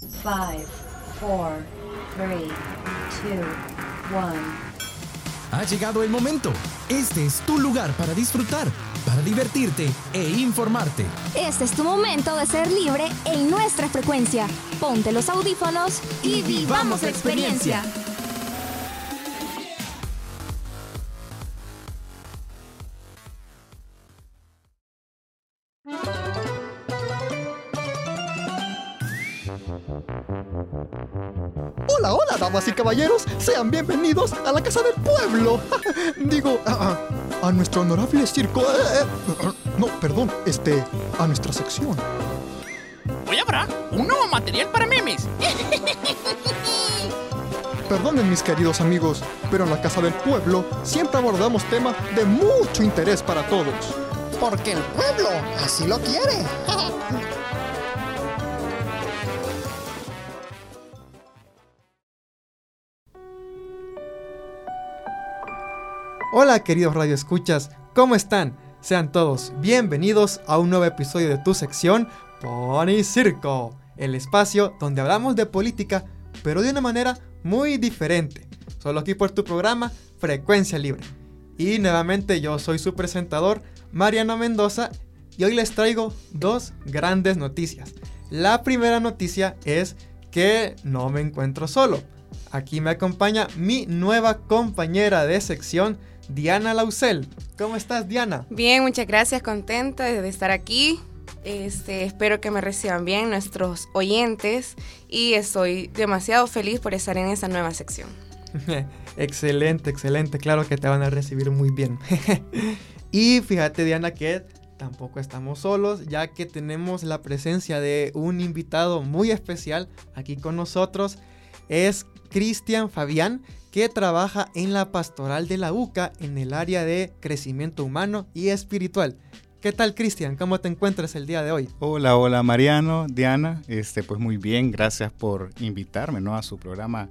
5, 4, 3, 2, 1. Ha llegado el momento. Este es tu lugar para disfrutar, para divertirte e informarte. Este es tu momento de ser libre en nuestra frecuencia. Ponte los audífonos y vivamos la experiencia. Damas y caballeros, sean bienvenidos a la Casa del Pueblo. Digo, a, a- a nuestro honorable circo. eh, eh, no, perdón, este, a nuestra sección. Hoy habrá un nuevo material para memes. Perdonen mis queridos amigos, pero en la Casa del Pueblo siempre abordamos temas de mucho interés para todos. Porque el pueblo así lo quiere. Hola queridos radioescuchas, ¿cómo están? Sean todos bienvenidos a un nuevo episodio de tu sección Pony Circo, el espacio donde hablamos de política, pero de una manera muy diferente. Solo aquí por tu programa Frecuencia Libre. Y nuevamente yo soy su presentador, Mariano Mendoza, y hoy les traigo dos grandes noticias. La primera noticia es que no me encuentro solo. Aquí me acompaña mi nueva compañera de sección, Diana Lausel. ¿Cómo estás, Diana? Bien, muchas gracias, contenta de estar aquí. Este, espero que me reciban bien nuestros oyentes y estoy demasiado feliz por estar en esta nueva sección. excelente, excelente. Claro que te van a recibir muy bien. y fíjate, Diana, que tampoco estamos solos, ya que tenemos la presencia de un invitado muy especial aquí con nosotros. Es Cristian Fabián, que trabaja en la pastoral de la UCA en el área de crecimiento humano y espiritual. ¿Qué tal, Cristian? ¿Cómo te encuentras el día de hoy? Hola, hola Mariano, Diana, este, pues muy bien, gracias por invitarme ¿no? a su programa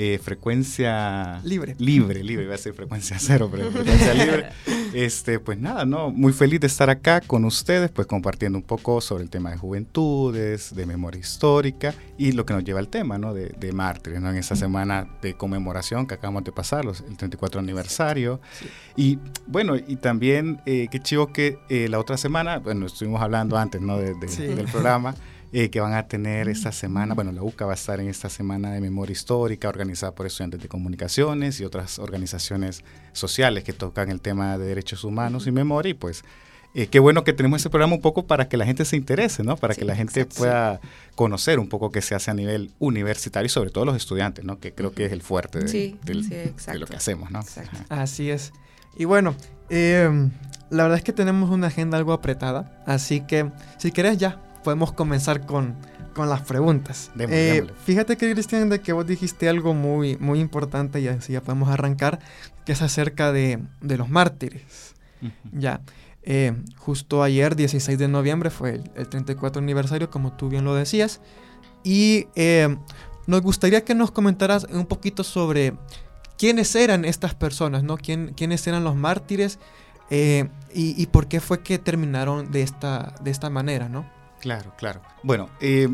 eh, Frecuencia Libre. Libre, libre, iba a decir frecuencia cero, pero frecuencia libre. Este, pues nada, ¿no? Muy feliz de estar acá con ustedes, pues compartiendo un poco sobre el tema de juventudes, de memoria histórica y lo que nos lleva al tema, ¿no? De, de mártires, ¿no? En esta semana de conmemoración que acabamos de pasar, los- el 34 aniversario. Y bueno, y también, eh, qué chivo que eh, la otra semana, bueno, estuvimos hablando antes, ¿no? De- de- Sí. Del programa. eh, que van a tener esta semana, bueno, la UCA va a estar en esta semana de memoria histórica organizada por estudiantes de comunicaciones y otras organizaciones sociales que tocan el tema de derechos humanos y memoria y pues eh, qué bueno que tenemos este programa un poco para que la gente se interese, ¿no? Para Sí, que la gente exacto, sí. pueda conocer un poco qué se hace a nivel universitario y sobre todo los estudiantes, ¿no? Que creo que es el fuerte de, Sí, del- sí, de exacto. lo que hacemos, ¿no? Así es. Y bueno, eh, la verdad es que tenemos una agenda algo apretada, así que si quieres ya podemos comenzar con, con las preguntas. Démosle, Eh, démosle. fíjate que Cristian, de que vos dijiste algo muy, muy importante y así ya podemos arrancar, que es acerca de, de los mártires. Ujú. Ya, eh, justo ayer, 16 de noviembre, fue el, el 34 aniversario, como tú bien lo decías. Y eh, nos gustaría que nos comentaras un poquito sobre quiénes eran estas personas, ¿no? ¿Quién, quiénes eran los mártires eh, y, y por qué fue que terminaron de esta, de esta manera, ¿no? Claro, claro. Bueno, eh,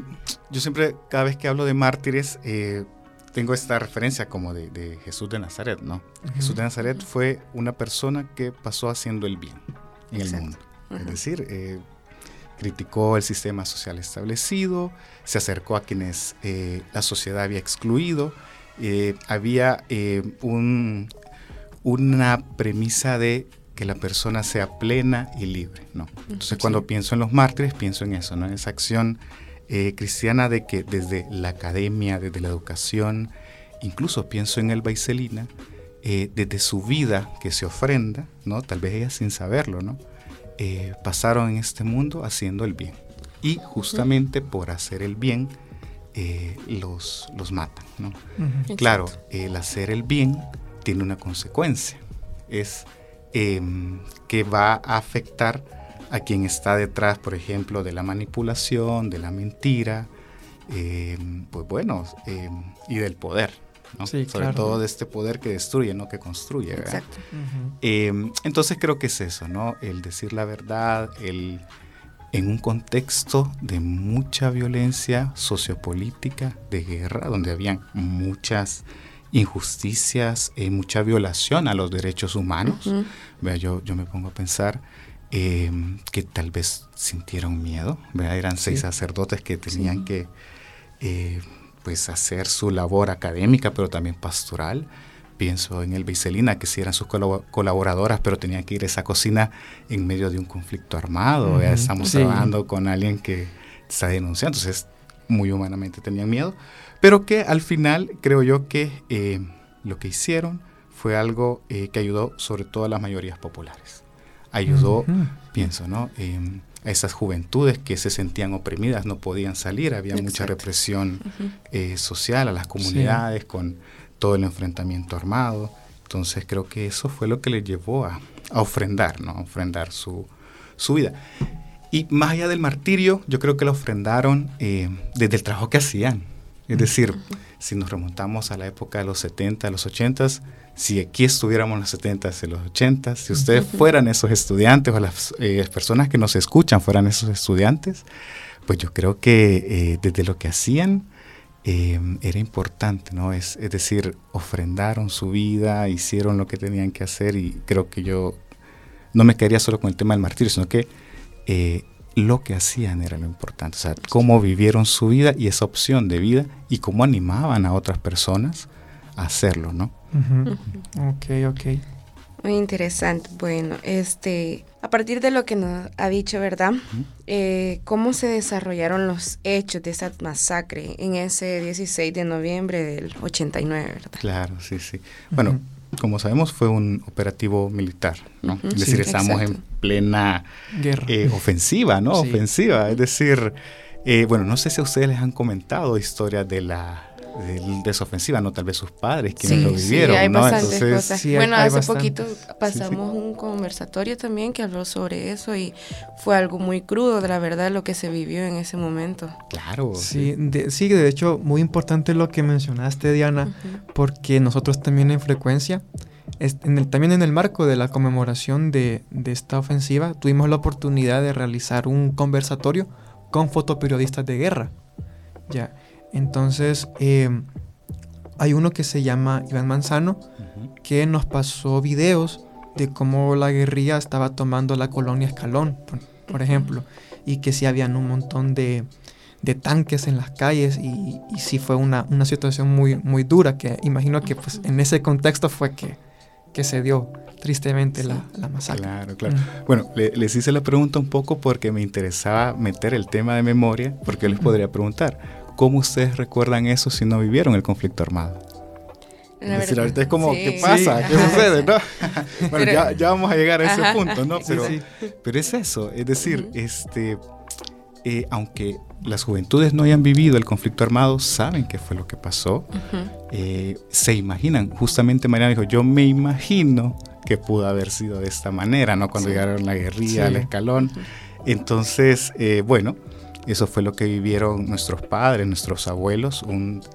yo siempre, cada vez que hablo de mártires, eh, tengo esta referencia como de, de Jesús de Nazaret, ¿no? Jesús de Nazaret fue una persona que pasó haciendo el bien en el mundo. Es decir, eh, criticó el sistema social establecido, se acercó a quienes la sociedad había excluido, había un- una premisa de que la persona sea plena y libre, ¿no? Entonces cuando pienso en los mártires, pienso en eso, ¿no? En esa acción eh, cristiana de que desde la academia, desde la educación, incluso pienso en el Baicelina, eh, desde su vida que se ofrenda, ¿no? Tal vez ella sin saberlo, ¿no? Eh, pasaron en este mundo haciendo el bien. Y justamente por hacer el bien, eh, los, los matan, ¿no? Ujú. Claro, el hacer el bien tiene una consecuencia. Es em, que va a afectar a quien está detrás, por ejemplo, de la manipulación, de la mentira, em, pues bueno, em, y del poder. ¿no? Sí, Sobre claro. todo de este poder que destruye, no que construye. ¿verdad? Exacto. Eh, entonces creo que es eso, ¿no? El decir la verdad, el en un contexto de mucha violencia sociopolítica, de guerra, donde habían muchas injusticias, eh, mucha violación a los derechos humanos. Vea, yo, yo me pongo a pensar eh, que tal vez sintieron miedo. Vea, eran seis sacerdotes que tenían que eh, pues hacer su labor académica, pero también pastoral. Pienso en el Biselina, que sí eran sus colaboradoras, pero tenían que ir a esa cocina en medio de un conflicto armado. Estamos trabajando con alguien que está denunciando. Entonces, muy humanamente tenían miedo pero que al final creo yo que eh, lo que hicieron fue algo eh, que ayudó sobre todo a las mayorías populares. Ayudó, pienso, ¿no? Em, a esas juventudes que se sentían oprimidas, no podían salir, había mucha represión eh, social a las comunidades con todo el enfrentamiento armado. Entonces creo que eso fue lo que les llevó a, ofrendar, ¿no? A ofrendar su, su vida. Y más allá del martirio, yo creo que lo ofrendaron desde el trabajo que hacían. Es decir, si nos remontamos a la época de los 70, los 80, si aquí estuviéramos en los 70, en los 80, si ustedes fueran esos estudiantes o las eh, personas que nos escuchan fueran esos estudiantes, pues yo creo que eh, desde lo que hacían eh, era importante, ¿no? Es, es decir, ofrendaron su vida, hicieron lo que tenían que hacer y creo que yo no me quedaría solo con el tema del martirio, sino que lo que hacían era lo importante, o sea, cómo vivieron su vida y esa opción de vida y cómo animaban a otras personas a hacerlo, ¿no? Ok, ok. Muy interesante. Bueno, este, a partir de lo que nos ha dicho, ¿verdad? Eh, ¿Cómo se desarrollaron los hechos de esa masacre en ese 16 de noviembre del 89, ¿verdad? Claro, sí, sí. Bueno, como sabemos, fue un operativo militar, ¿no? Es decir, estamos en plena guerra eh, ofensiva, ¿no? Ofensiva. Es decir, eh, bueno, no sé si a ustedes les han comentado historias de la de, esa ofensiva, ¿no? Tal vez sus padres, quienes lo vivieron, sí, hay ¿no? Bastantes cosas. bueno, hace poquito pasamos un conversatorio también que habló sobre eso y fue algo muy crudo, de la verdad, lo que se vivió en ese momento. Claro. Sí, de, sí, de hecho, muy importante lo que mencionaste, Diana, porque nosotros también en frecuencia, en el, también en el marco de la conmemoración de, de esta ofensiva, tuvimos la oportunidad de realizar un conversatorio con fotoperiodistas de guerra. Ya. Entonces, eh, hay uno que se llama Iván Manzano, que nos pasó videos de cómo la guerrilla estaba tomando la colonia Escalón, por, ejemplo, y que sí habían un montón de, tanques en las calles y, sí fue una, situación muy, muy dura, que imagino que pues, en ese contexto fue que, que se dio tristemente la, masacre. Claro, claro. Bueno, les hice la pregunta un poco porque me interesaba meter el tema de memoria, porque les podría preguntar, ¿Cómo ustedes recuerdan eso si no vivieron el conflicto armado? es decir, ahorita es como, ¿qué pasa? ¿Qué sucede? ¿no? bueno, ya, vamos a llegar a ese punto, ¿no? Pero, pero es eso, es decir, este, eh, aunque las juventudes no hayan vivido el conflicto armado, saben qué fue lo que pasó, eh, se imaginan. Justamente Mariana dijo, yo me imagino que pudo haber sido de esta manera, ¿no? Cuando llegaron la guerrilla al escalón. Entonces, eh, bueno, eso fue lo que vivieron nuestros padres, nuestros abuelos,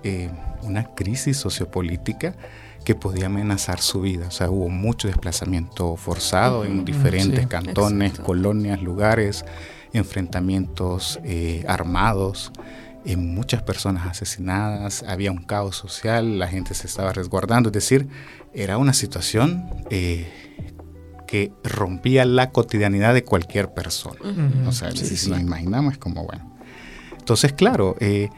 eh, una crisis sociopolítica que podía amenazar su vida. O sea, hubo mucho desplazamiento forzado en diferentes cantones, colonias, lugares, enfrentamientos eh, armados, eh, muchas personas asesinadas, había un caos social, la gente se estaba resguardando. Es decir, era una situación que rompía la cotidianidad de cualquier persona. O sea, si nos imaginamos, es como, bueno. Entonces, claro, eh,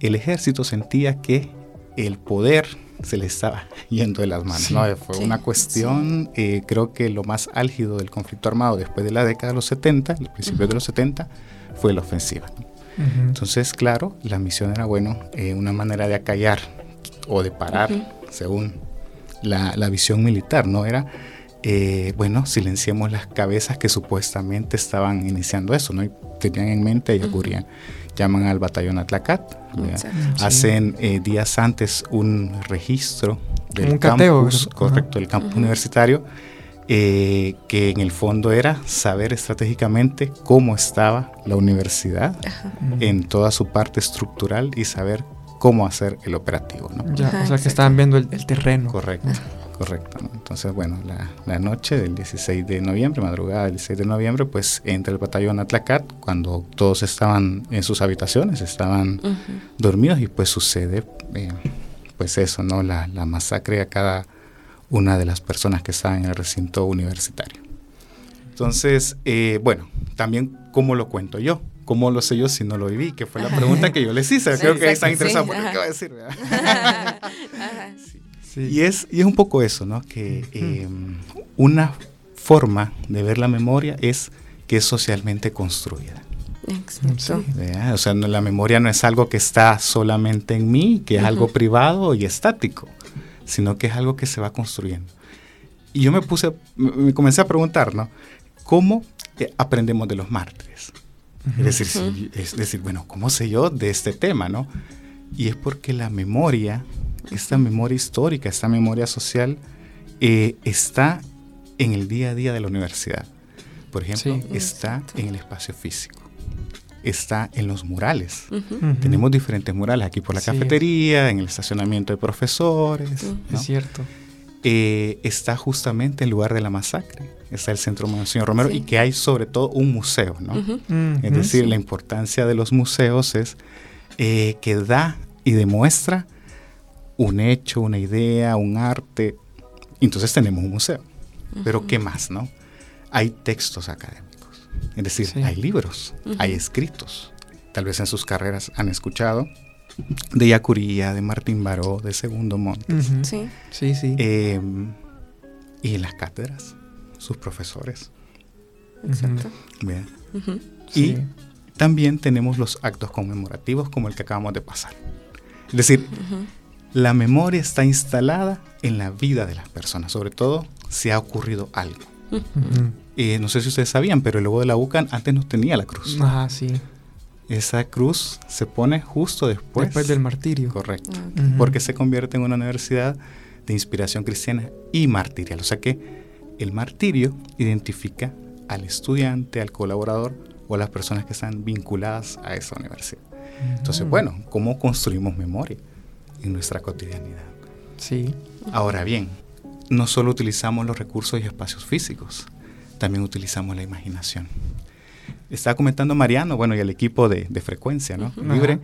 el ejército sentía que el poder se le estaba yendo de las manos. ¿no? Fue una cuestión, eh, creo que lo más álgido del conflicto armado después de la década de los 70, el principio de los 70, fue la ofensiva. Entonces, claro, la misión era, bueno, eh, una manera de acallar o de parar, según la, la, visión militar, ¿no? Era eh, bueno, silenciemos las cabezas que supuestamente estaban iniciando eso, ¿no? Y tenían en mente y ocurrían. Llaman al batallón Atlacat, hacen eh, días antes un registro del campus, correcto, del campus universitario, eh, que en el fondo era saber estratégicamente cómo estaba la universidad en toda su parte estructural y saber cómo hacer el operativo. ¿no? Ya, o sea, que estaban viendo el, terreno. Correcto Correcto. ¿no? Entonces, bueno, la, la noche del 16 de noviembre, madrugada del 16 de noviembre, pues entra el batallón Atlacat cuando todos estaban en sus habitaciones, estaban dormidos y pues sucede, eh, pues eso, ¿no? La, la masacre a cada una de las personas que estaban en el recinto universitario. Entonces, eh, bueno, también cómo lo cuento yo, cómo lo sé yo si no lo viví, que fue la pregunta que yo les hice. Creo que están interesados por qué va a decir. Sí. Y es, y es un poco eso, ¿no? Que eh, una forma de ver la memoria es que es socialmente construida. Exacto. ¿verdad? O sea, no- la memoria no es algo que está solamente en mí, que es algo Ujú. privado y estático, sino que es algo que se va construyendo. Y yo me puse, me me comencé a preguntar, ¿no? ¿Cómo eh, aprendemos de los mártires? Es decir, si- es decir, bueno, ¿cómo sé yo de este tema, no? Y es porque la memoria, esta memoria histórica, esta memoria social, eh, está en el día a día de la universidad. Por ejemplo, Sí. está Exacto. en el espacio físico, está en los murales. Ujú. Ujú. Tenemos diferentes murales aquí por la Sí. cafetería, en el estacionamiento de profesores. Ujú. ¿no? Es cierto. Eh, está justamente el lugar de la masacre, está el Centro Monseñor Romero Sí. y que hay sobre todo un museo, ¿no? Ujú. Es Ujú. decir, la importancia de los museos es eh, que da y demuestra un hecho, una idea, un arte. Entonces tenemos un museo. Pero ¿qué más, no? Hay textos académicos. Es decir, Sí. hay libros, hay escritos. Tal vez en sus carreras han escuchado de Yacuría, de Martín Baró, de Segundo Montes. Sí. Sí, sí. Eh, y en las cátedras, sus profesores. Exacto. Ujú. Sí. Y también tenemos los actos conmemorativos como el que acabamos de pasar. Es decir. La memoria está instalada en la vida de las personas, sobre todo si ha ocurrido algo. Eh, no sé si ustedes sabían, pero el logo de la UCAN antes no tenía la cruz. Ajá, sí. Esa cruz se pone justo después. Después del martirio. Correcto. Ah. Porque se convierte en una universidad de inspiración cristiana y martirial. O sea que el martirio identifica al estudiante, al colaborador o a las personas que están vinculadas a esa universidad. Entonces, Ujú. bueno, ¿cómo construimos memoria en nuestra cotidianidad? Sí. Ahora bien, no solo utilizamos los recursos y espacios físicos, también utilizamos la imaginación. Estaba comentando Mariano, bueno, y el equipo de, de frecuencia, ¿no? Ujú. Libre, Ajá.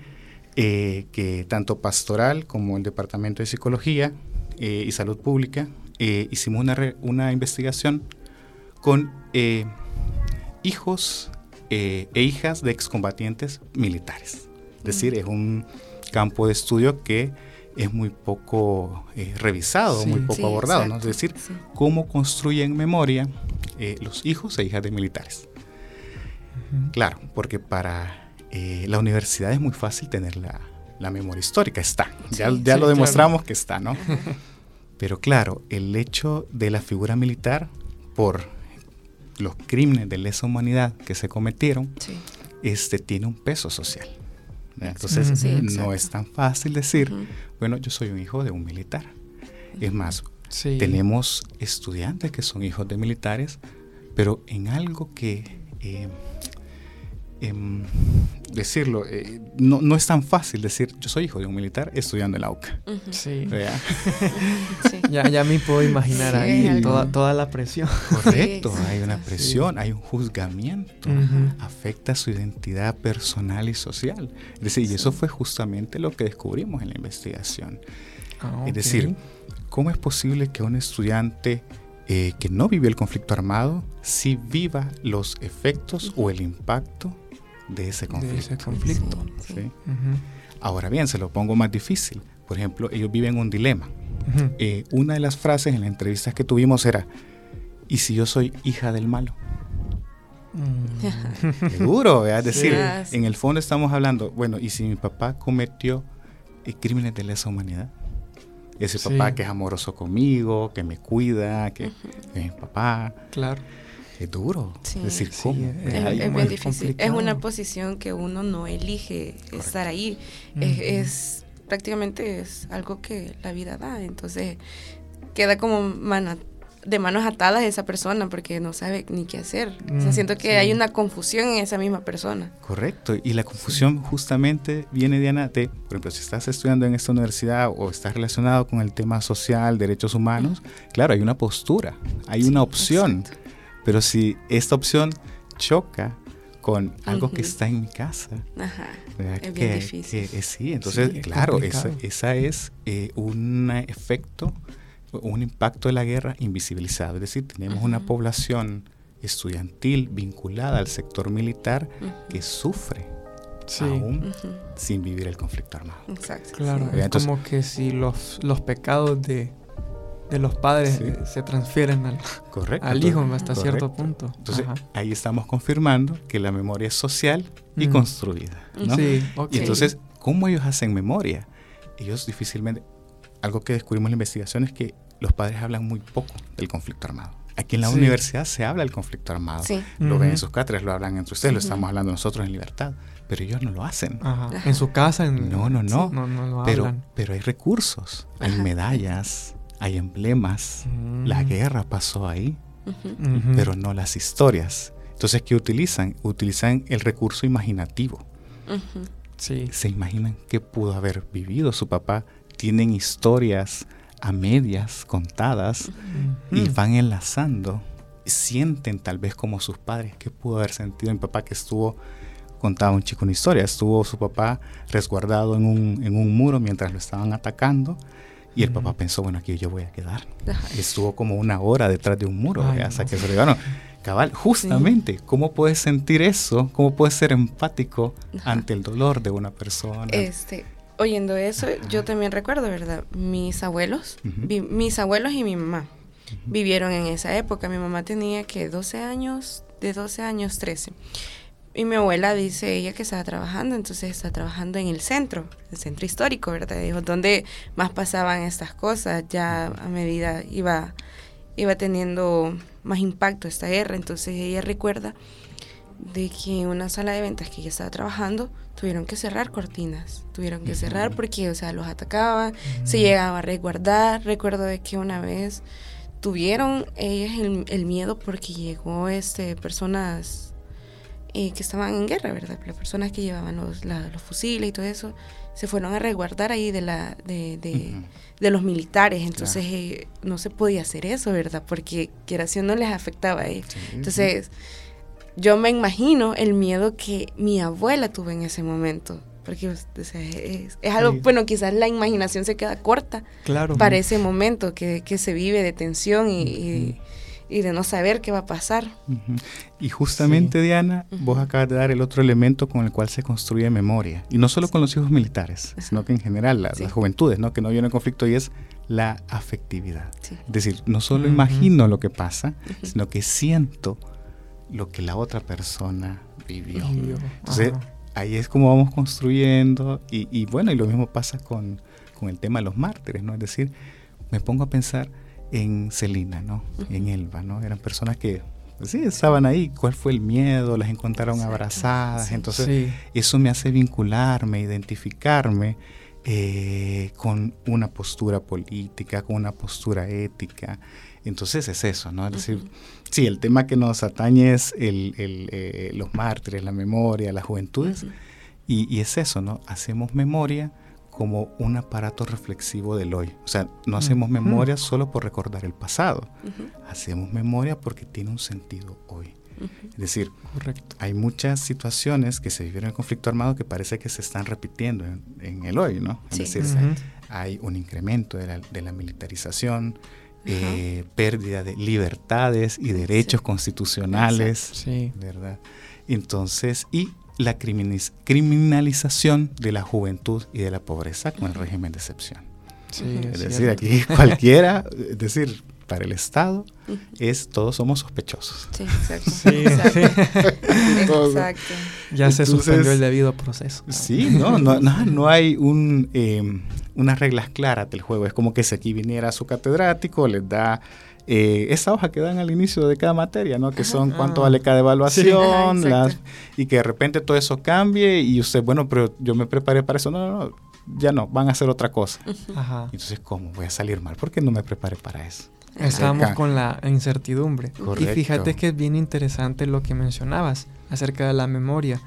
eh, que tanto pastoral como el Departamento de Psicología eh, y Salud Pública eh, hicimos una, re- una investigación con eh, hijos eh, e hijas de excombatientes militares. Es decir, es un campo de estudio que es muy poco eh, revisado, Sí. muy poco Sí, abordado, ¿no? Es decir, sí. cómo construyen memoria eh, los hijos e hijas de militares. Claro, porque para eh, la universidad es muy fácil tener la, la memoria histórica, está. Ya, ya lo demostramos claro. que está, ¿no? Pero claro, el hecho de la figura militar por los crímenes de lesa humanidad que se cometieron, este tiene un peso social. Entonces, Sí, no es tan fácil decir, bueno, yo soy un hijo de un militar. Es más, Sí. tenemos estudiantes que son hijos de militares, pero en algo que, eh, em, decirlo, eh, no, no es tan fácil decir, yo soy hijo de un militar estudiando en la UCA. Ujú. Sí. Ya, ya me puedo imaginar Sí, ahí algo- toda, toda la presión. Correcto, Sí, hay una presión, hay un juzgamiento, afecta su identidad personal y social. Es decir, y eso fue justamente lo que descubrimos en la investigación. Ah, Es decir, ¿cómo es posible que un estudiante eh, que no vivió el conflicto armado sí viva los efectos o el impacto de ese de conflicto? ese conflicto. Sí, ¿sí? Ujú. Ahora bien, se lo pongo más difícil. Por ejemplo, ellos viven un dilema. Eh, una de las frases en las entrevistas que tuvimos era, ¿y si yo soy hija del malo? Mm. Qué duro, ¿verdad? es decir, sí. en el fondo estamos hablando, bueno, ¿y si mi papá cometió eh, crímenes de lesa humanidad? Ese Sí. papá que es amoroso conmigo, que me cuida, que es mi papá. Claro. Es duro. Sí. Es decir, Sí, ¿cómo? es- Es, es muy bien difícil. Es una posición que uno no elige estar ahí. Es, Ujú. es- prácticamente es algo que la vida da. Entonces queda como mana- de manos atadas esa persona porque no sabe ni qué hacer. o sea, Mm, siento que sí. hay una confusión en esa misma persona. Correcto, y la confusión justamente viene, Diana, de, por ejemplo, si estás estudiando en esta universidad o estás relacionado con el tema social, derechos humanos, claro, hay una postura, hay una opción, exacto. Pero si esta opción choca con algo que está en mi casa, Ajá. ¿verdad? Es que, bien difícil. que- eh, sí, entonces, Sí, es claro, esa, es eh, un efecto, un impacto de la guerra invisibilizado. Es decir, tenemos una población estudiantil vinculada al sector militar que sufre Sí. aún sin vivir el conflicto armado. Exacto. Claro, sí. es Entonces- como que si los, los pecados de, de los padres Sí. eh, se transfieren al, Correcto. al hijo hasta cierto Correcto. punto. Entonces, Ajá. ahí estamos confirmando que la memoria es social y Mm. construida. ¿no? Sí, ok. Y entonces, ¿cómo ellos hacen memoria? Ellos difícilmente, algo que descubrimos en la investigación es que los padres hablan muy poco del conflicto armado. Aquí en la Sí. universidad se habla del conflicto armado. Sí. Lo ven en sus cátedras, lo hablan entre ustedes, lo estamos hablando nosotros en libertad, pero ellos no lo hacen. Ajá. Ajá. En su casa, en, No, no, no. sí, no, no lo Pero, hablan. pero hay recursos, hay Ajá. medallas, hay emblemas. La Mm. guerra pasó ahí, pero no las historias. Entonces, ¿qué utilizan? Utilizan el recurso imaginativo. Sí. ¿Se imaginan qué pudo haber vivido su papá? Tienen historias a medias contadas y van enlazando. Sienten tal vez como sus padres qué pudo haber sentido mi papá que estuvo contaba un chico una historia. Estuvo su papá resguardado en un, en un muro mientras lo estaban atacando. Y el papá pensó, bueno, aquí yo voy a quedar. Ajá. Estuvo como una hora detrás de un muro Ay, hasta no. que se lo llevaron. Cabal, justamente, ¿cómo puedes sentir eso? ¿Cómo puedes ser empático Ajá. ante el dolor de una persona? Este, oyendo eso, yo también recuerdo, ¿verdad? Mis abuelos, Ujú. vi- mis abuelos y mi mamá vivieron en esa época. Mi mamá tenía que 12 años, de 12 años, 13. Y mi abuela dice ella que estaba trabajando, entonces está trabajando en el centro, el centro histórico, ¿verdad? Dijo, donde más pasaban estas cosas, ya a medida iba, iba teniendo más impacto esta guerra. Entonces ella recuerda de que una sala de ventas que ella estaba trabajando, tuvieron que cerrar cortinas, tuvieron que cerrar porque, o sea, los atacaban, se llegaba a resguardar. Recuerdo de que una vez tuvieron ellas el, el miedo porque llegó este personas eh, que estaban en guerra, ¿verdad? Las personas que llevaban los, la- los fusiles y todo eso, se fueron a resguardar ahí de la de, de, de los militares. Entonces eh, no se podía hacer eso, ¿verdad? Porque quiera si no les afectaba a ellos. Sí, Entonces, yo me imagino el miedo que mi abuela tuvo en ese momento. Porque o sea, es, es algo, Sí. bueno, quizás la imaginación se queda corta Claro. para ese momento que, que se vive de tensión y, y- y de no saber qué va a pasar. Ujú. Y justamente, Diana, vos Ujú. acabas de dar el otro elemento con el cual se construye memoria. Y no solo con los hijos militares, sino que en general la- Sí. las juventudes, ¿no? que no vienen en conflicto, y es la afectividad. Sí. Es decir, no solo Ujú. imagino lo que pasa, sino que siento lo que la otra persona vivió. Vivió. Entonces, Ajá. ahí es como vamos construyendo. Y, y bueno, y lo mismo pasa con, con el tema de los mártires, ¿no? Es decir, me pongo a pensar en Celina, ¿no? En Elba, ¿no? Eran personas que, pues sí, estaban ahí. ¿Cuál fue el miedo? Las encontraron Exacto, abrazadas. sí. Entonces, Sí. eso me hace vincularme, identificarme eh, con una postura política, con una postura ética. Entonces es eso, ¿no? Es decir, sí, el tema que nos atañe es el, el, eh, los mártires, la memoria, las juventudes. y, y es eso, ¿no? Hacemos memoria como un aparato reflexivo del hoy. O sea, no hacemos memoria solo por recordar el pasado. Hacemos memoria porque tiene un sentido hoy. Es decir, Correcto. hay muchas situaciones que se vivieron en el conflicto armado que parece que se están repitiendo en, en el hoy, ¿no? Es Sí, decir, hay un incremento de la, de la militarización, eh, pérdida de libertades y derechos constitucionales, Sí. ¿verdad? Entonces, y la criminalización de la juventud y de la pobreza con el régimen de excepción. Sí, Es es decir, cierto. aquí cualquiera, es decir, para el Estado, es todos somos sospechosos. Sí, exacto. Sí, exacto. Exacto. Ya se Entonces- suspendió el debido proceso. Sí, no, no, no, no hay un, eh, unas reglas claras del juego. Es como que si aquí viniera su catedrático, les da eh, esa hoja que dan al inicio de cada materia, ¿no? Que son cuánto Ah. vale cada evaluación, las, y que de repente todo eso cambie y usted, bueno, pero yo me preparé para eso. No, no, no, ya no, van a hacer otra cosa. Ajá. Entonces, ¿cómo? Voy a salir mal porque no me preparé para eso. Estábamos con la incertidumbre. Y Correcto. fíjate que es bien interesante lo que mencionabas acerca de la memoria.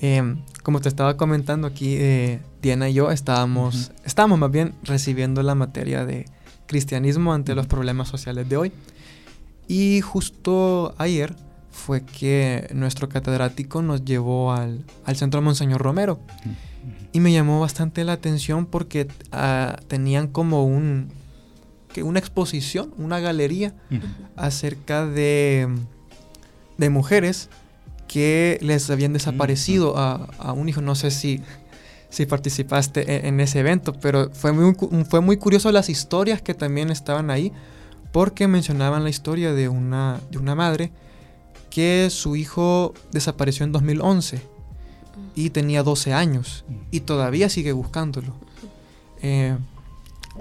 Eh, como te estaba comentando aquí, eh, Diana y yo estábamos, estábamos más bien recibiendo la materia de cristianismo ante los problemas sociales de hoy. Y justo ayer fue que nuestro catedrático nos llevó al, al centro Monseñor Romero. Y me llamó bastante la atención porque ah, tenían como un, que una exposición, una galería acerca de, de mujeres que les habían desaparecido a, a un hijo. No sé si, si participaste e- en, ese evento, pero fue muy, fue muy curioso las historias que también estaban ahí, porque mencionaban la historia de una, de una madre que su hijo desapareció en 2011 y tenía 12 años y todavía sigue buscándolo. Eh,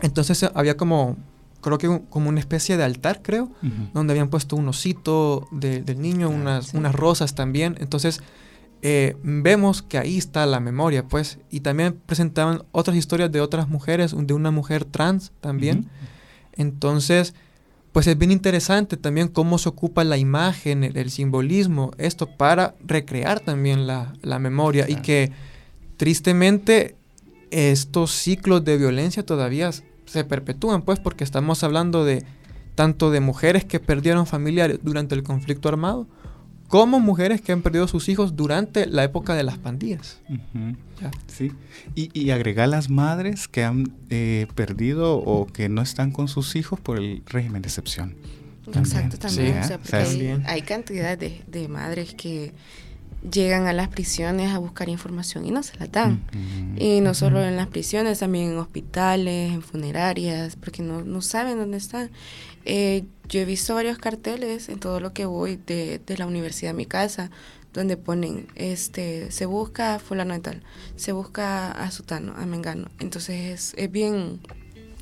entonces eh, había como, creo que un- como una especie de altar, creo, donde habían puesto un osito de- del niño, unas, unas rosas también. Entonces eh, vemos que ahí está la memoria, pues. Y también presentaban otras historias de otras mujeres, de una mujer trans también. Entonces, pues es bien interesante también cómo se ocupa la imagen, el, el simbolismo, esto para recrear también la, la memoria y que tristemente estos ciclos de violencia todavía se perpetúan, pues porque estamos hablando de tanto de mujeres que perdieron familiares durante el conflicto armado, como mujeres que han perdido sus hijos durante la época de las pandillas. Sí, y, y agregar las madres que han eh, perdido o que no están con sus hijos por el régimen de excepción. Exacto, también. Sí, o sea, o porque sea, hay, cantidad de, de madres que llegan a las prisiones a buscar información y no se la dan. Y no solo en las prisiones, también en hospitales, en funerarias, porque no, no saben dónde están. Eh, yo he visto varios carteles en todo lo que voy de, de la universidad a mi casa, donde ponen, este, se busca a fulano de tal, se busca a sutano, a mengano. Entonces es, es bien,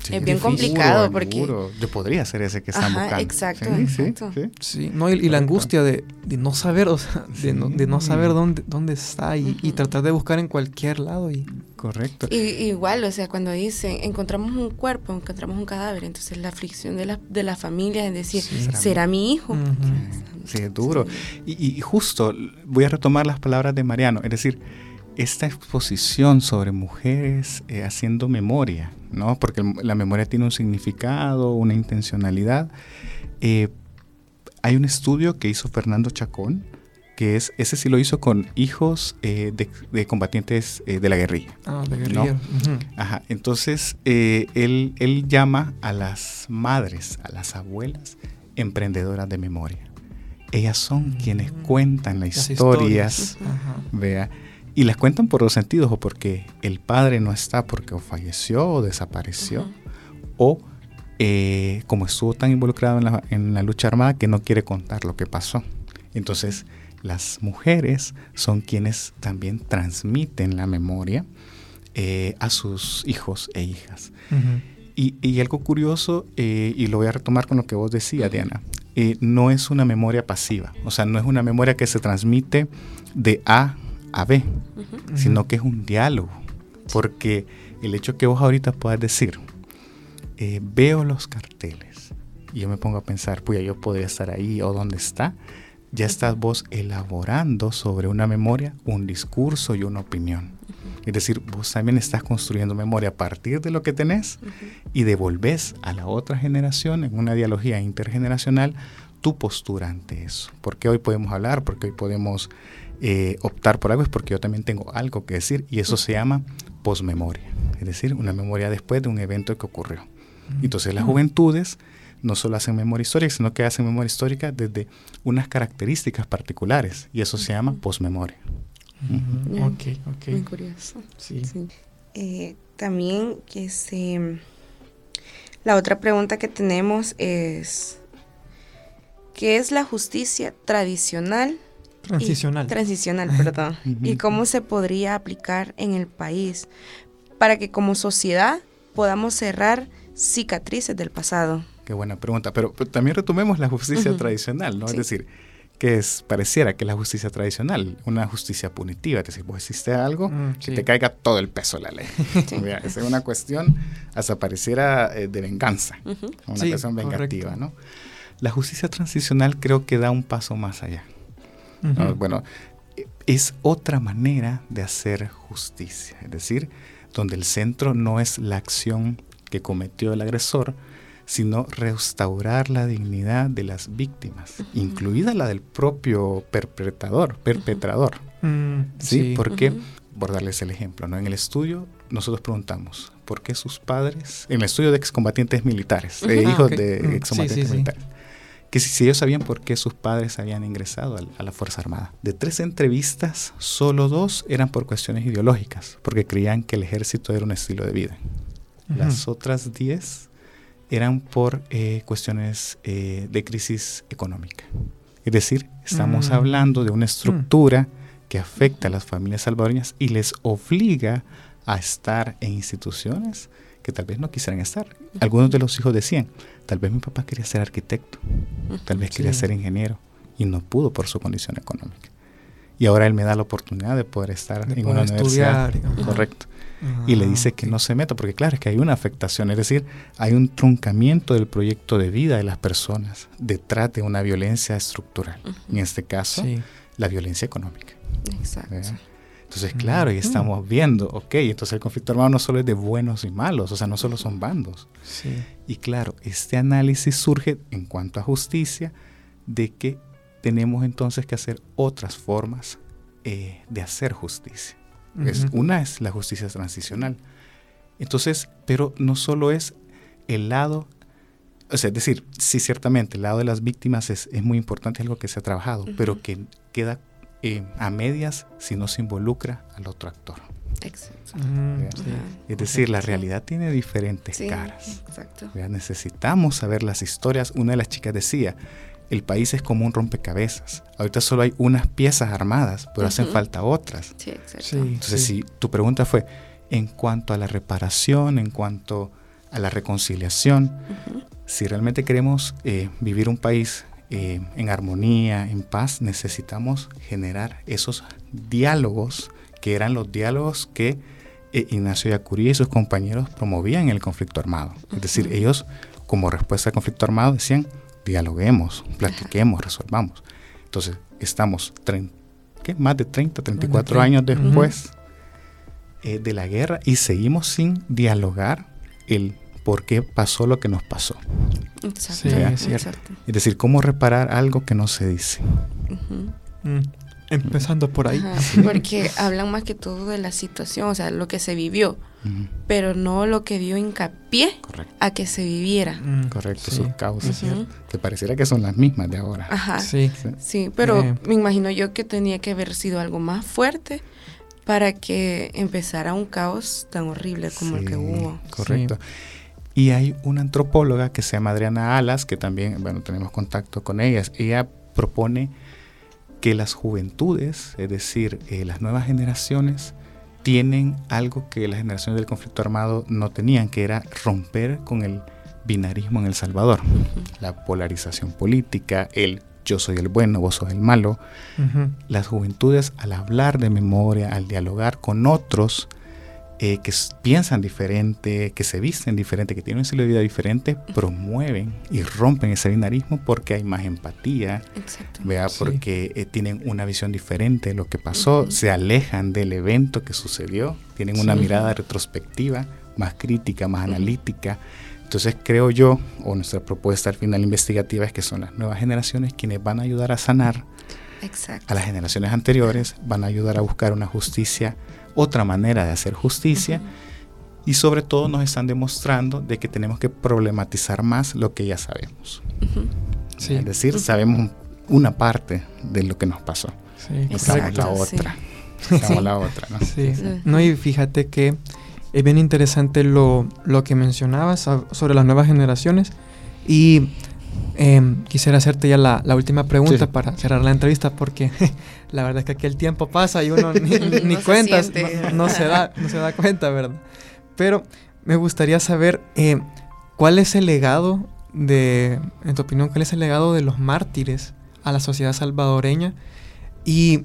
Sí, es bien difícil. complicado Duro, porque... duro. Yo podría ser ese que están Ajá, buscando. exacto, Sí, exacto. sí. Sí, no, y, y la angustia de, de no saber, o sea, de, no, de no Sí. saber dónde, dónde está y, tratar de buscar en cualquier lado. Y, Correcto. Y, igual, o sea, cuando dicen encontramos un cuerpo, encontramos un cadáver, entonces la aflicción de la, de la familia es decir, Sí. ¿será mi hijo? Sí, es duro. Y, y justo voy a retomar las palabras de Mariano, es decir, esta exposición sobre mujeres eh, haciendo memoria, ¿no? Porque la memoria tiene un significado, una intencionalidad. Eh, hay un estudio que hizo Fernando Chacón, que es, ese sí lo hizo con hijos eh, de, de combatientes eh, de la guerrilla. Ah, de guerrillero. Ujú. Ajá, entonces eh, él, él llama a las madres, a las abuelas, emprendedoras de memoria. Ellas son quienes cuentan las, Las historias, Ajá. vea, y las cuentan por dos sentidos, o porque el padre no está porque o falleció o desapareció, Ujú. o eh, como estuvo tan involucrado en la, en la lucha armada que no quiere contar lo que pasó. Entonces, las mujeres son quienes también transmiten la memoria eh, a sus hijos e hijas. Ujú. Y, y algo curioso, eh, y lo voy a retomar con lo que vos decías, Diana, eh, no es una memoria pasiva, o sea, no es una memoria que se transmite de A a B, Ujú. sino que es un diálogo, porque el hecho que vos ahorita puedas decir, eh, veo los carteles, y yo me pongo a pensar, pues yo podría estar ahí o dónde está, ya estás vos elaborando sobre una memoria un discurso y una opinión. Es decir, vos también estás construyendo memoria a partir de lo que tenés y devolvés a la otra generación en una dialogía intergeneracional tu postura ante eso. Porque hoy podemos hablar, porque hoy podemos eh, optar por algo, es porque yo también tengo algo que decir y eso se llama posmemoria. Es decir, una memoria después de un evento que ocurrió. Entonces las juventudes no solo hacen memoria histórica, sino que hacen memoria histórica desde unas características particulares y eso se llama posmemoria. Ujú. Ya. Ok, Muy curioso. Sí. Sí. Eh, también que se... La otra pregunta que tenemos es, ¿qué es la justicia tradicional? Y- Transicional. transicional, perdón. ¿Y cómo se podría aplicar en el país para que como sociedad podamos cerrar cicatrices del pasado? Qué buena pregunta, pero, pero también retomemos la justicia Ujú. tradicional, ¿no? Sí. Es decir, que es, pareciera que es la justicia tradicional, una justicia punitiva, es decir, vos hiciste algo, Mm, que sí. te caiga todo el peso de la ley. Vea, esa es una cuestión, hasta pareciera eh, de venganza, una Sí, cuestión vengativa, correcto. ¿no? La justicia transicional creo que da un paso más allá. Bueno, es otra manera de hacer justicia, es decir, donde el centro no es la acción que cometió el agresor, sino restaurar la dignidad de las víctimas, incluida la del propio perpetrador, perpetrador. Mm, ¿sí? Porque, por darles el ejemplo, ¿no? en el estudio nosotros preguntamos, ¿por qué sus padres, en el estudio de excombatientes militares, de hijos. Mm, de sí, excombatientes sí, sí. militares, que si, ellos sabían por qué sus padres habían ingresado a, la Fuerza Armada. De tres entrevistas, solo dos eran por cuestiones ideológicas, porque creían que el ejército era un estilo de vida. Las otras diez eran por eh, cuestiones eh, de crisis económica. Es decir, estamos Mm. hablando de una estructura que afecta a las familias salvadoreñas y les obliga a estar en instituciones que tal vez no quisieran estar. Algunos de los hijos decían, tal vez mi papá quería ser arquitecto, tal vez quería ser ingeniero y no pudo por su condición económica. Y ahora él me da la oportunidad de poder estar De en poder una universidad. ajá. Correcto y le Ah, dice que ok. no se meta, porque claro, es que hay una afectación, es decir, hay un truncamiento del proyecto de vida de las personas detrás de una violencia estructural, en este caso, Sí. la violencia económica. Exacto. ¿verdad? Entonces, claro, y estamos viendo, ok, entonces el conflicto armado no solo es de buenos y malos, o sea, no solo son bandos. Sí. Y claro, este análisis surge en cuanto a justicia de que tenemos entonces que hacer otras formas eh, de hacer justicia. Es, Ujú. una es la justicia transicional. Entonces, pero no solo es el lado, o sea, es decir, sí, ciertamente, el lado de las víctimas es, es muy importante, es algo que se ha trabajado, pero que queda eh, a medias si no se involucra al otro actor. Exacto. Mm. Es decir, la realidad tiene diferentes Sí, caras. exacto. ¿verdad? Necesitamos saber las historias. Una de las chicas decía, el país es como un rompecabezas. Ahorita solo hay unas piezas armadas, pero hacen falta otras. Sí, exacto. Sí, Entonces, sí. si tu pregunta fue en cuanto a la reparación, en cuanto a la reconciliación, si realmente queremos eh, vivir un país eh, en armonía, en paz, necesitamos generar esos diálogos que eran los diálogos que eh, Ignacio Yacurí y sus compañeros promovían en el conflicto armado. Es decir, ellos como respuesta al conflicto armado decían, dialoguemos, platiquemos, resolvamos. Entonces, estamos ¿qué? más de 30, 34 Ujú. años después eh, de la guerra y seguimos sin dialogar el por qué pasó lo que nos pasó. Exacto. Sí, es cierto. exacto. Es decir, cómo reparar algo que no se dice. Mm, Empezando por ahí. Ajá, Porque hablan más que todo de la situación, o sea, lo que se vivió, pero no lo que dio hincapié Correcto. a que se viviera. Mm, Correcto, sí, sus causas. es cierto. Que pareciera que son las mismas de ahora. Ajá. Sí. Sí. Sí, pero Eh. me imagino yo que tenía que haber sido algo más fuerte para que empezara un caos tan horrible como el que hubo. Correcto. Y hay una antropóloga que se llama Adriana Alas, que también, bueno, tenemos contacto con ellas. Ella propone que las juventudes, es decir, eh, las nuevas generaciones, tienen algo que las generaciones del conflicto armado no tenían, que era romper con el binarismo en El Salvador. La polarización política, el yo soy el bueno, vos sos el malo. Ujú. Las juventudes al hablar de memoria, al dialogar con otros eh, que piensan diferente, que se visten diferente, que tienen un estilo de vida diferente, promueven y rompen ese binarismo porque hay más empatía, Exacto. ¿vea? Sí. porque eh, tienen una visión diferente de lo que pasó, Ujú. se alejan del evento que sucedió, tienen una Sí. mirada retrospectiva, más crítica, más analítica. Entonces creo yo, o nuestra propuesta al final investigativa es que son las nuevas generaciones quienes van a ayudar a sanar Exacto. a las generaciones anteriores, van a ayudar a buscar una justicia, otra manera de hacer justicia y sobre todo nos están demostrando de que tenemos que problematizar más lo que ya sabemos. Sí. Es decir, sabemos una parte de lo que nos pasó. Sí, No sabemos Exacto, la otra. Sabemos Sí. la otra, ¿no? Sí. No, y fíjate que es bien interesante lo, lo que mencionabas so- sobre las nuevas generaciones. Y em, quisiera hacerte ya la, la última pregunta Sí, para cerrar la entrevista, porque la verdad es que aquí el tiempo pasa y uno ni, ni- ni No se no, no se da, no se da cuenta, ¿verdad? Pero me gustaría saber eh, cuál es el legado de, en tu opinión, cuál es el legado de los mártires a la sociedad salvadoreña. ¿Y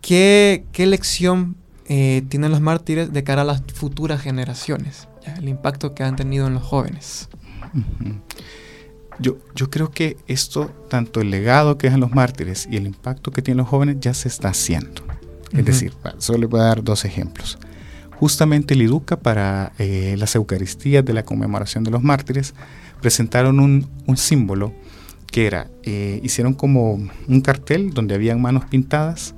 qué, qué lección eh, tienen los mártires de cara a las futuras generaciones? Ya, el impacto que han tenido en los jóvenes. Ujú. Yo, yo creo que esto, tanto el legado que dejan los mártires y el impacto que tienen los jóvenes, ya se está haciendo. Es Ujú. decir, pa- solo les voy a dar dos ejemplos. Justamente el IDUCA para eh, las Eucaristías de la conmemoración de los mártires presentaron un, un símbolo que era, eh, hicieron como un cartel donde habían manos pintadas,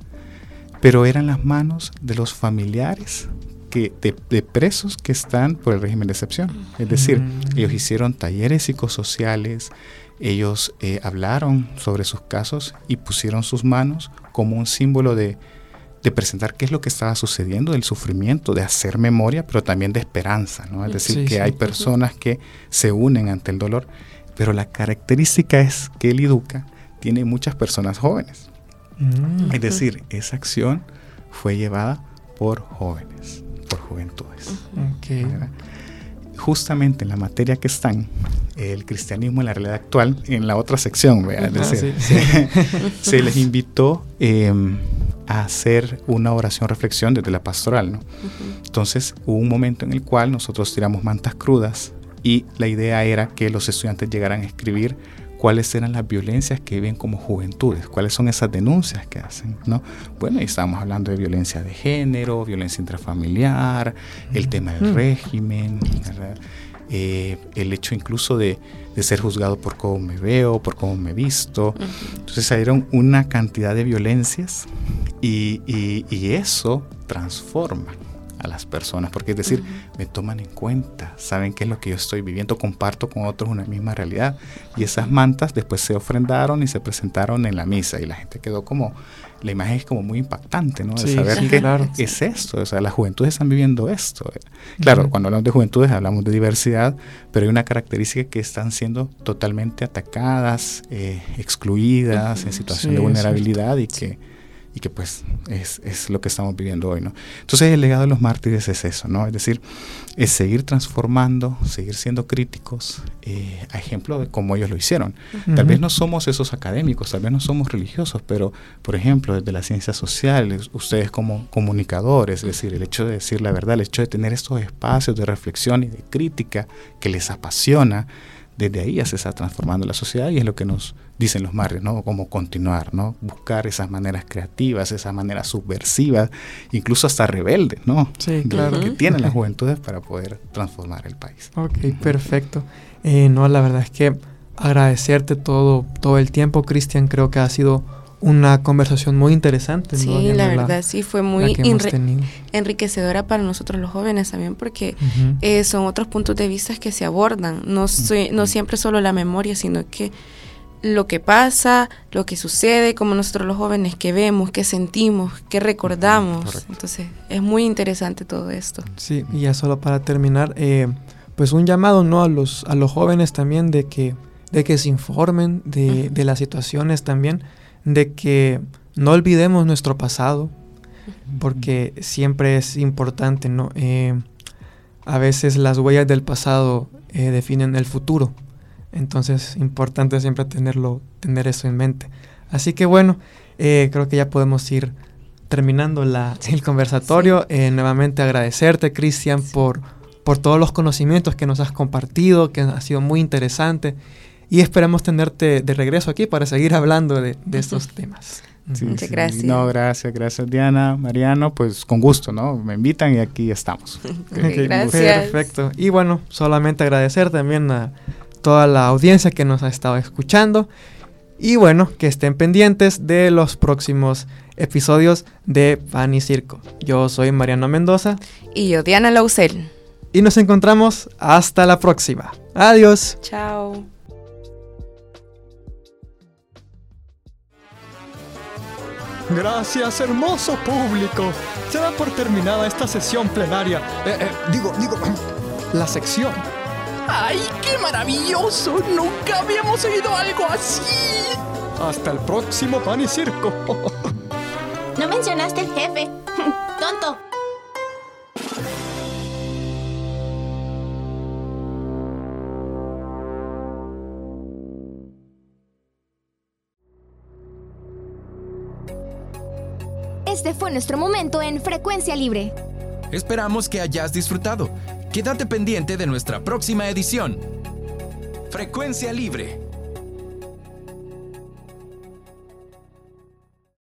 pero eran las manos de los familiares que, de, de presos que están por el régimen de excepción. Es decir, Mm. ellos hicieron talleres psicosociales, ellos eh, hablaron sobre sus casos y pusieron sus manos como un símbolo de, de presentar qué es lo que estaba sucediendo, del sufrimiento, de hacer memoria, pero también de esperanza, ¿no? Es decir, Sí, que sí. hay personas que se unen ante el dolor, pero la característica es que el IDUCA tiene muchas personas jóvenes. Mm. Es decir, esa acción fue llevada por jóvenes, por juventudes. Justamente en la materia que están, el cristianismo en la realidad actual, en la otra sección, Ah, sí, se les invitó eh, a hacer una oración reflexión desde la pastoral. ¿no? Entonces hubo un momento en el cual nosotros tiramos mantas crudas y la idea era que los estudiantes llegaran a escribir cuáles eran las violencias que viven como juventudes, cuáles son esas denuncias que hacen, ¿no? Bueno, y estábamos hablando de violencia de género, violencia intrafamiliar, el tema del Mm. régimen. Eh, el hecho incluso de, de ser juzgado por cómo me veo, por cómo me visto. Entonces salieron una cantidad de violencias y, y- y eso transforma a las personas, porque es decir, me toman en cuenta, saben qué es lo que yo estoy viviendo, comparto con otros una misma realidad. Y esas mantas después se ofrendaron y se presentaron en la misa y la gente quedó como, la imagen es como muy impactante, ¿no? De Sí, saber sí, que claro. es esto, o sea, las juventudes están viviendo esto. Claro, Ujú. cuando hablamos de juventudes hablamos de diversidad, pero hay una característica que están siendo totalmente atacadas, eh, excluidas, en situación Sí, de vulnerabilidad y que, y que pues es, es lo que estamos viviendo hoy, ¿no? Entonces el legado de los mártires es eso, ¿no? Es decir, es seguir transformando, seguir siendo críticos, eh, a ejemplo de cómo ellos lo hicieron. Tal Ujú. vez no somos esos académicos, tal vez no somos religiosos, pero por ejemplo desde las ciencias sociales, ustedes como comunicadores, es decir, el hecho de decir la verdad, el hecho de tener estos espacios de reflexión y de crítica que les apasiona, desde ahí ya se está transformando la sociedad y es lo que nos dicen los mártires, ¿no? Cómo continuar, ¿no? Buscar esas maneras creativas, esas maneras subversivas, incluso hasta rebeldes, ¿no? Sí, De- claro. Que tienen las juventudes para poder transformar el país. Ok, perfecto. Eh, no, la verdad es que agradecerte todo, todo el tiempo, Cristian. Creo que ha sido una conversación muy interesante. ¿no? Sí, la verdad sí fue muy enriquecedora para nosotros los jóvenes también porque eh, son otros puntos de vista que se abordan. No, soy- no siempre solo la memoria, sino que lo que pasa, lo que sucede, como nosotros los jóvenes que vemos, que sentimos, que recordamos. Correcto. Entonces, es muy interesante todo esto. Sí, y ya solo para terminar, eh, pues un llamado ¿no? a, los, a los jóvenes también de que, de que se informen de, de las situaciones también, de que no olvidemos nuestro pasado, porque siempre es importante, ¿no? Eh, a veces las huellas del pasado eh, definen el futuro, entonces importante siempre tenerlo, tener eso en mente. Así que bueno, eh, creo que ya podemos ir terminando la, el conversatorio. Eh, nuevamente agradecerte, Cristian, por, por todos los conocimientos que nos has compartido, que ha sido muy interesante. Y esperamos tenerte de regreso aquí para seguir hablando de, de estos temas. Sí, Muchas sí. gracias. No, gracias, gracias Diana, Mariano, pues con gusto, ¿no? Me invitan y aquí estamos. Ok, Ok, gracias. Perfecto. Y bueno, solamente agradecer también a toda la audiencia que nos ha estado escuchando. Y bueno, que estén pendientes de los próximos episodios de Pan y Circo. Yo soy Mariano Mendoza Y yo, Diana Lausel. y nos encontramos hasta la próxima. Adiós. Chao. Gracias, hermoso público. Se da por terminada esta sesión plenaria. Eh, eh, digo, digo, la sección. ¡Ay, qué maravilloso! Nunca habíamos oído algo así. Hasta el próximo pan y circo. no mencionaste el jefe. Tonto. Este fue nuestro momento en Frecuencia Libre. Esperamos que hayas disfrutado. Quédate pendiente de nuestra próxima edición. Frecuencia Libre